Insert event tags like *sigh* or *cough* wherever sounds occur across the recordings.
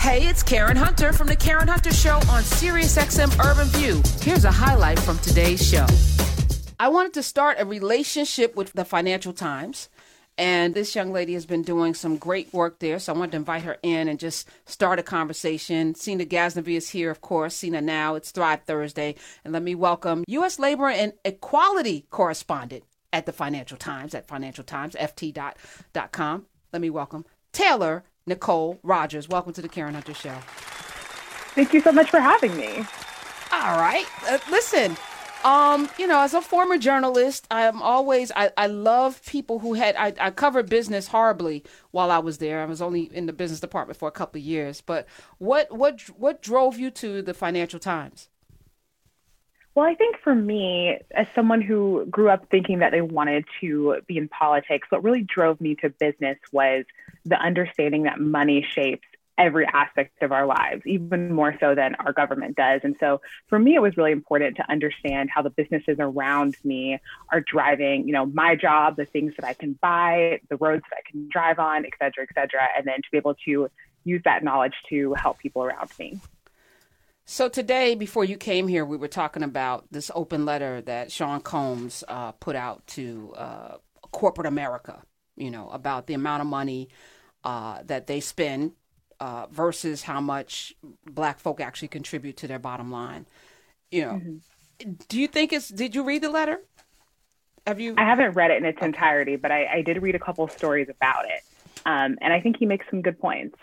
Hey, it's Karen Hunter from The Karen Hunter Show on SiriusXM Urban View. Here's a highlight from today's show. I wanted to start a relationship with the Financial Times. And this young lady has been doing some great work there. So I wanted to invite her in and just start a conversation. Sina Ghaznavi is here, of course. Sina now. It's Thrive Thursday. And let me welcome U.S. Labor and Equality correspondent at the Financial Times, at Financial Times, ft.com. Let me welcome Taylor Nicole Rogers. Welcome to the Karen Hunter Show. Thank you so much for having me. All right. Uh, listen, um, you know, as a former journalist, I'm always I, I love people who had I, I covered business horribly while I was there. I was only in the business department for a couple of years. But what what what drove you to the Financial Times? Well, I think for me, as someone who grew up thinking that they wanted to be in politics, what really drove me to business was the understanding that money shapes every aspect of our lives, even more so than our government does. And so for me, it was really important to understand how the businesses around me are driving, you know, my job, the things that I can buy, the roads that I can drive on, et cetera, et cetera, and then to be able to use that knowledge to help people around me. So today, before you came here, we were talking about this open letter that Sean Combs uh, put out to uh, corporate America. You know about the amount of money uh, that they spend uh, versus how much Black folk actually contribute to their bottom line. You know, mm-hmm. do you think it's? Did you read the letter? Have you? I haven't read it in its entirety, but I, I, did read a couple stories about it, um, and I think he makes some good points.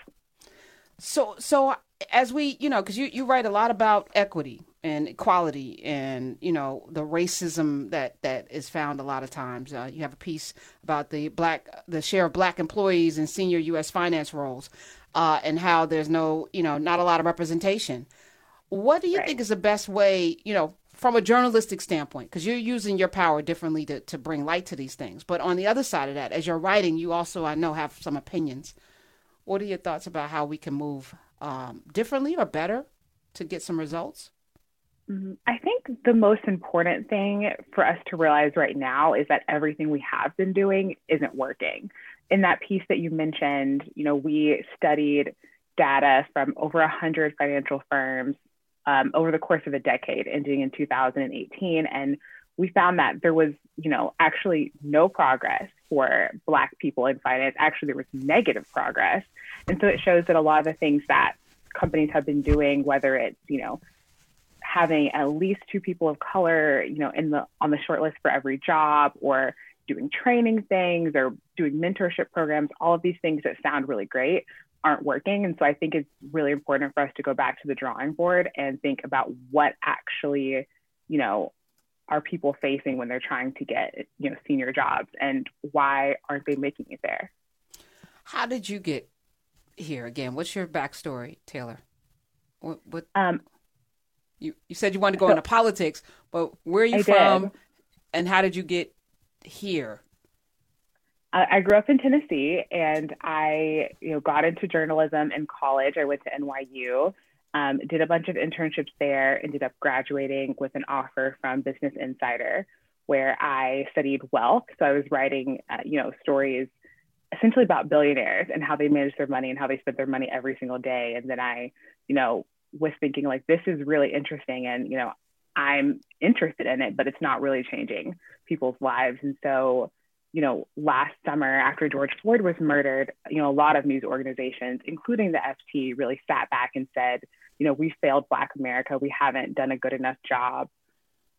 So, so as we, you know, because you, you write a lot about equity and equality and you know the racism that that is found a lot of times. Uh, you have a piece about the black the share of black employees in senior U.S. finance roles uh, and how there's no you know not a lot of representation. What do you right. think is the best way, you know, from a journalistic standpoint? Because you're using your power differently to, to bring light to these things. But on the other side of that, as you're writing, you also I know have some opinions. What are your thoughts about how we can move um, differently or better to get some results? Mm-hmm. I think the most important thing for us to realize right now is that everything we have been doing isn't working. In that piece that you mentioned, you know, we studied data from over 100 financial firms um, over the course of a decade, ending in 2018. And we found that there was, you know, actually no progress for Black people in finance. Actually, there was negative progress. And so it shows that a lot of the things that companies have been doing, whether it's, you know, having at least two people of color, you know, in the on the shortlist for every job or doing training things or doing mentorship programs, all of these things that sound really great aren't working. And so I think it's really important for us to go back to the drawing board and think about what actually, you know, are people facing when they're trying to get, you know, senior jobs and why aren't they making it there? How did you get here again? What's your backstory, Taylor? What, what um, you, you said you wanted to go so, into politics, but where are you I from did. and how did you get here? I grew up in Tennessee and I, you know, got into journalism in college. I went to NYU, um, did a bunch of internships there, ended up graduating with an offer from Business Insider, where I studied wealth. So I was writing, uh, you know, stories essentially about billionaires and how they manage their money and how they spend their money every single day. And then I, you know, was thinking like, this is really interesting. And, you know, I'm interested in it, but it's not really changing people's lives. And so, you know, last summer after George Floyd was murdered, you know, a lot of news organizations, including the FT, really sat back and said, you know, we failed Black America. We haven't done a good enough job,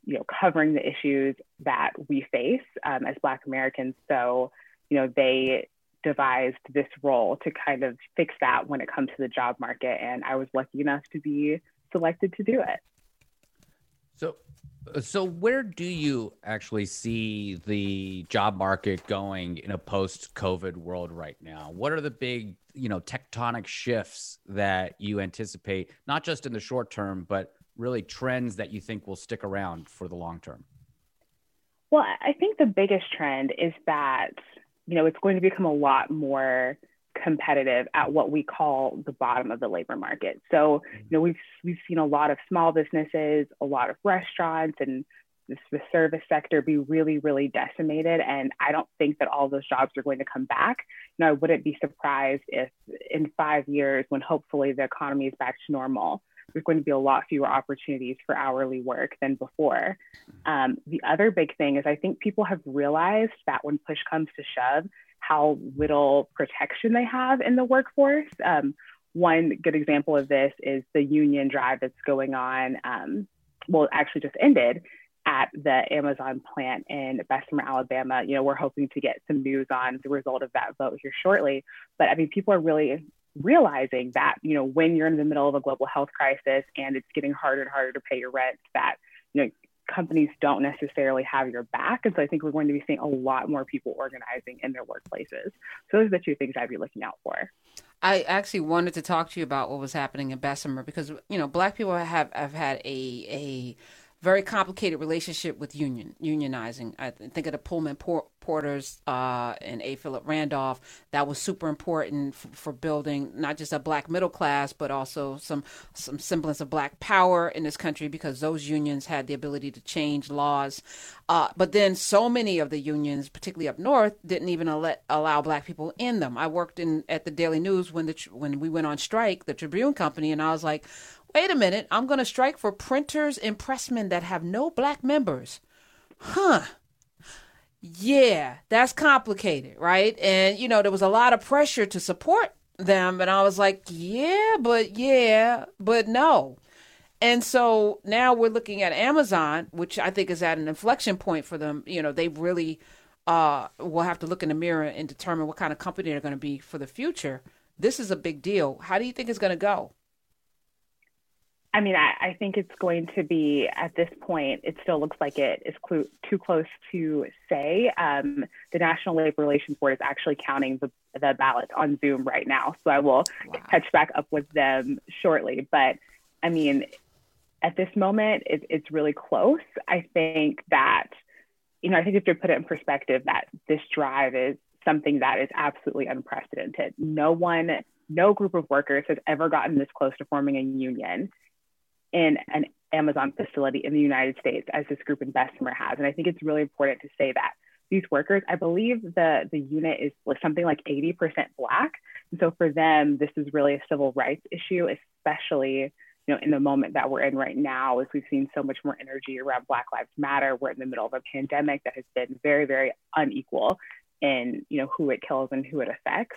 you know, covering the issues that we face um, as Black Americans. So, you know, they devised this role to kind of fix that when it comes to the job market. And I was lucky enough to be selected to do it. So, uh, so where do you actually see the job market going in a post-COVID world right now? What are the big, you know, tectonic shifts that you anticipate, not just in the short term, but really trends that you think will stick around for the long term? Well, I think the biggest trend is that you know, it's going to become a lot more competitive at what we call the bottom of the labor market. So, you know, we've we've seen a lot of small businesses, a lot of restaurants and this, the service sector be really, really decimated. And I don't think that all those jobs are going to come back. you know, I wouldn't be surprised if in five years, when hopefully the economy is back to normal, there's going to be a lot fewer opportunities for hourly work than before. Um, the other big thing is I think people have realized that when push comes to shove, how little protection they have in the workforce. Um, one good example of this is the union drive that's going on. Um, well, actually just ended at the Amazon plant in Bessemer, Alabama. You know, we're hoping to get some news on the result of that vote here shortly. But I mean, people are really realizing that, you know, when you're in the middle of a global health crisis and it's getting harder and harder to pay your rent, that, you know, companies don't necessarily have your back. And so I think we're going to be seeing a lot more people organizing in their workplaces. So those are the two things I'd be looking out for. I actually wanted to talk to you about what was happening in Bessemer because you know black people have have had a a very complicated relationship with union unionizing. I think of the Pullman por- porters uh, and A. Philip Randolph. That was super important for, for, building not just a black middle class, but also some some semblance of black power in this country because those unions had the ability to change laws. Uh, but then so many of the unions, particularly up north, didn't even let, allow black people in them. I worked in at the Daily News when the when we went on strike, the Tribune Company, and I was like Wait a minute, I'm going to strike for printers and pressmen that have no black members. Huh. Yeah, that's complicated, right? And, you know, there was a lot of pressure to support them. And I was like, yeah, but yeah, but no. And so now we're looking at Amazon, which I think is at an inflection point for them. You know, they really uh, will have to look in the mirror and determine what kind of company they're going to be for the future. This is a big deal. How do you think it's going to go? I mean, I, I, think it's going to be at this point, it still looks like it is cl- too close to say. Um, the National Labor Relations Board is actually counting the, the ballots on Zoom right now. So I will wow. catch back up with them shortly. But I mean, at this moment, it, it's really close. I think that, you know, I think if you put it in perspective, that this drive is something that is absolutely unprecedented. No one, no group of workers has ever gotten this close to forming a union in an Amazon facility in the United States as this group in Bessemer has. And I think it's really important to say that these workers, I believe the, the unit is something like 80% Black. And so for them, this is really a civil rights issue, especially you know, in the moment that we're in right now, as we've seen so much more energy around Black Lives Matter. We're in the middle of a pandemic that has been very, very unequal in, you know, who it kills and who it affects.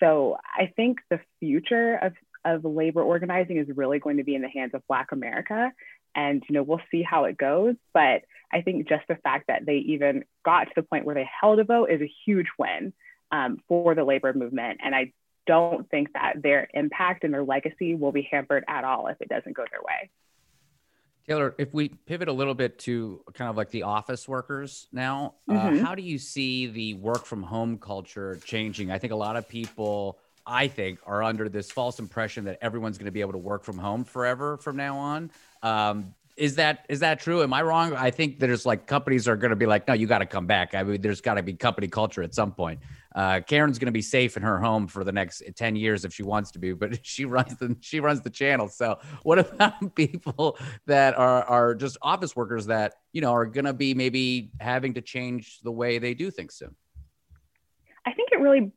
So I think the future of of labor organizing is really going to be in the hands of Black America. And, you know, we'll see how it goes. But I think just the fact that they even got to the point where they held a vote is a huge win um, for the labor movement. And I don't think that their impact and their legacy will be hampered at all if it doesn't go their way. Taylor, if we pivot a little bit to kind of like the office workers now, uh, mm-hmm. uh, how do you see the work from home culture changing? I think a lot of people I think, are under this false impression that everyone's going to be able to work from home forever from now on. Um, is that is that true? Am I wrong? I think there's like companies are going to be like, no, you got to come back. I mean, there's got to be company culture at some point. Uh, Karen's going to be safe in her home for the next ten years if she wants to be, but *laughs* she runs the she runs the channel. So, what *laughs* about people that are are just office workers that you know are going to be maybe having to change the way they do things soon? I think it really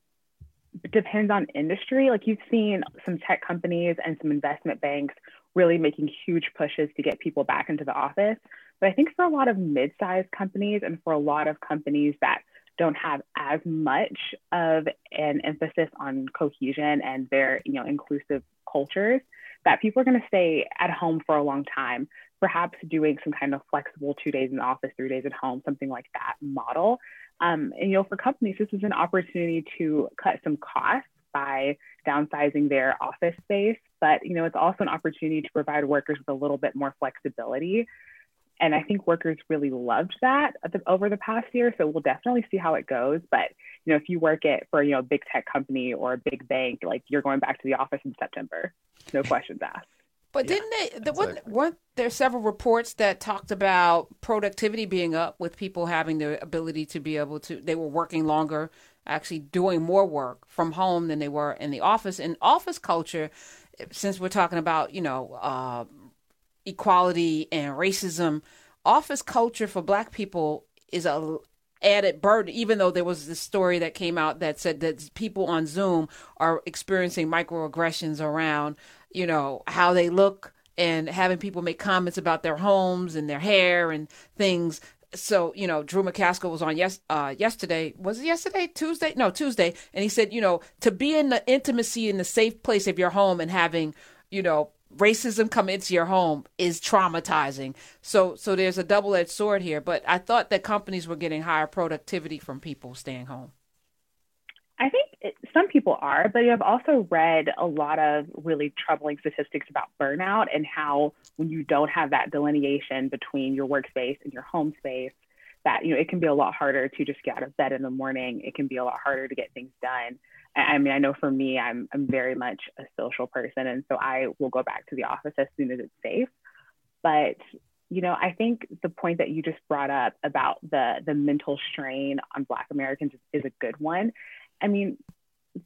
depends on industry. Like you've seen some tech companies and some investment banks really making huge pushes to get people back into the office. But I think for a lot of mid-sized companies and for a lot of companies that don't have as much of an emphasis on cohesion and their, you know, inclusive cultures, that people are going to stay at home for a long time, perhaps doing some kind of flexible two days in the office, three days at home, something like that model. Um, and you know, for companies, this is an opportunity to cut some costs by downsizing their office space. But you know, it's also an opportunity to provide workers with a little bit more flexibility. And I think workers really loved that over the past year. So we'll definitely see how it goes. But you know, if you work at for you know a big tech company or a big bank, like you're going back to the office in September, no questions asked. But yeah, didn't they? The, weren't, weren't there several reports that talked about productivity being up with people having the ability to be able to? They were working longer, actually doing more work from home than they were in the office. And office culture, since we're talking about you know uh, equality and racism, office culture for Black people is a added burden, even though there was this story that came out that said that people on Zoom are experiencing microaggressions around, you know, how they look and having people make comments about their homes and their hair and things. So, you know, Drew McCaskill was on yes uh yesterday. Was it yesterday? Tuesday? No, Tuesday. And he said, you know, to be in the intimacy in the safe place of your home and having, you know, racism come into your home is traumatizing. So so there's a double edged sword here. But I thought that companies were getting higher productivity from people staying home. I think it, some people are, but I've also read a lot of really troubling statistics about burnout and how when you don't have that delineation between your workspace and your home space, that you know it can be a lot harder to just get out of bed in the morning. It can be a lot harder to get things done. I mean, I know for me, I'm I'm very much a social person, and so I will go back to the office as soon as it's safe. But you know, I think the point that you just brought up about the the mental strain on Black Americans is, is a good one. I mean,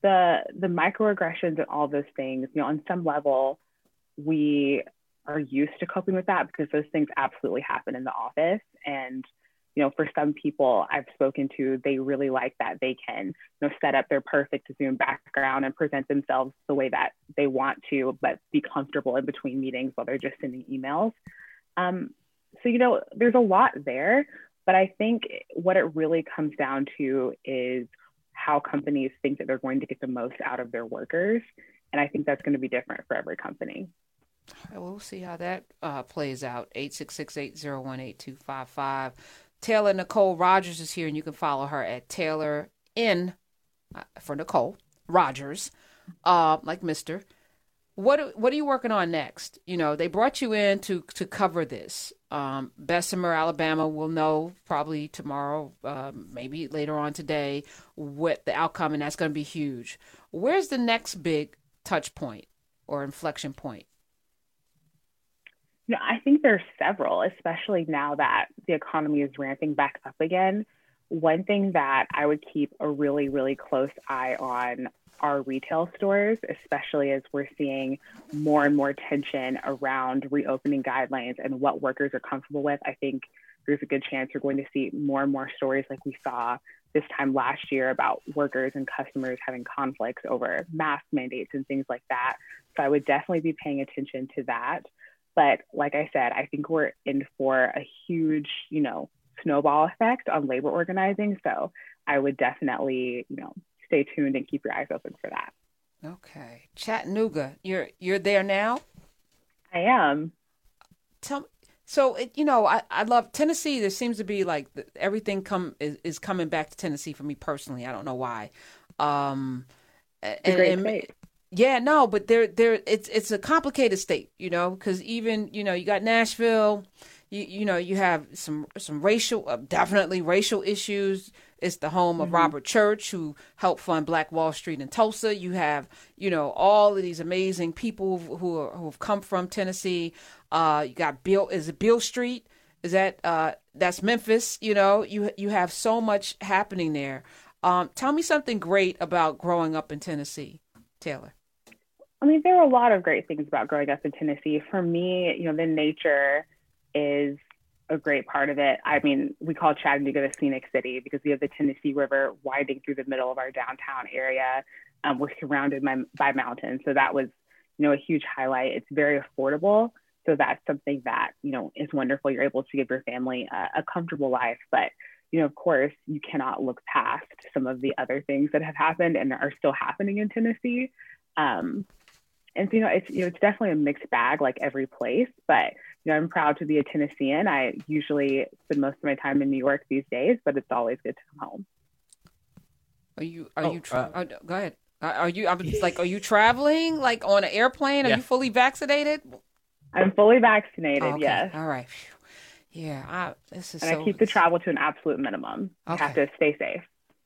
the the microaggressions and all those things, you know, on some level, we are used to coping with that because those things absolutely happen in the office and you know, for some people I've spoken to, they really like that they can, you know, set up their perfect Zoom background and present themselves the way that they want to, but be comfortable in between meetings while they're just sending emails. Um, so, you know, there's a lot there, but I think what it really comes down to is how companies think that they're going to get the most out of their workers. And I think that's going to be different for every company. We'll see how that uh, plays out. 866 801 8255. Taylor Nicole Rogers is here, and you can follow her at Taylor in uh, for Nicole Rogers, uh, like Mister. What what are you working on next? You know, they brought you in to to cover this. Um, Bessemer, Alabama, will know probably tomorrow, uh, maybe later on today, what the outcome, and that's going to be huge. Where's the next big touch point or inflection point? You know, I think there's several, especially now that the economy is ramping back up again. One thing that I would keep a really, really close eye on are retail stores, especially as we're seeing more and more tension around reopening guidelines and what workers are comfortable with. I think there's a good chance we're going to see more and more stories like we saw this time last year about workers and customers having conflicts over mask mandates and things like that. So I would definitely be paying attention to that. But like I said, I think we're in for a huge, you know, snowball effect on labor organizing. So I would definitely, you know, stay tuned and keep your eyes open for that. Okay. Chattanooga, you're you're there now? I am. Tell so it, you know, I, I love Tennessee. There seems to be like everything come is, is coming back to Tennessee for me personally. I don't know why. Um, and, great and. Yeah, no, but there, there, it's it's a complicated state, you know, because even you know you got Nashville, you you know you have some some racial, uh, definitely racial issues. It's the home of mm-hmm. Robert Church, who helped fund Black Wall Street in Tulsa. You have you know all of these amazing people who are, who have come from Tennessee. Uh, you got Bill is it Beale Street? Is that uh, that's Memphis? You know, you you have so much happening there. Um, tell me something great about growing up in Tennessee, Taylor. I mean, there are a lot of great things about growing up in Tennessee. For me, you know, the nature is a great part of it. I mean, we call Chattanooga the scenic city because we have the Tennessee River winding through the middle of our downtown area. Um, we're surrounded by, by mountains, so that was, you know, a huge highlight. It's very affordable, so that's something that you know is wonderful. You're able to give your family a, a comfortable life, but you know, of course, you cannot look past some of the other things that have happened and are still happening in Tennessee. Um, and so, you know, it's you know, it's definitely a mixed bag like every place, but you know, I'm proud to be a Tennessean. I usually spend most of my time in New York these days, but it's always good to come home. Are you are oh, you tra- uh, oh, go ahead. Are you I'm just like are you traveling like on an airplane? Are yeah. you fully vaccinated? I'm fully vaccinated, oh, okay. yes. All right. Yeah, I, this is and so, I keep the travel to an absolute minimum. Okay. I have to stay safe.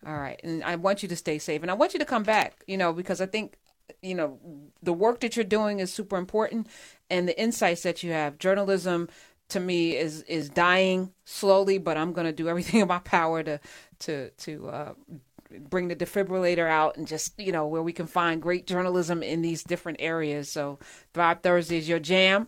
All right, and I want you to stay safe, and I want you to come back. You know, because I think you know the work that you're doing is super important and the insights that you have. Journalism to me is is dying slowly but i'm going to do everything *laughs* in my power to to to uh, bring the defibrillator out and just you know where we can find great journalism in these different areas. So thrive thursday is your jam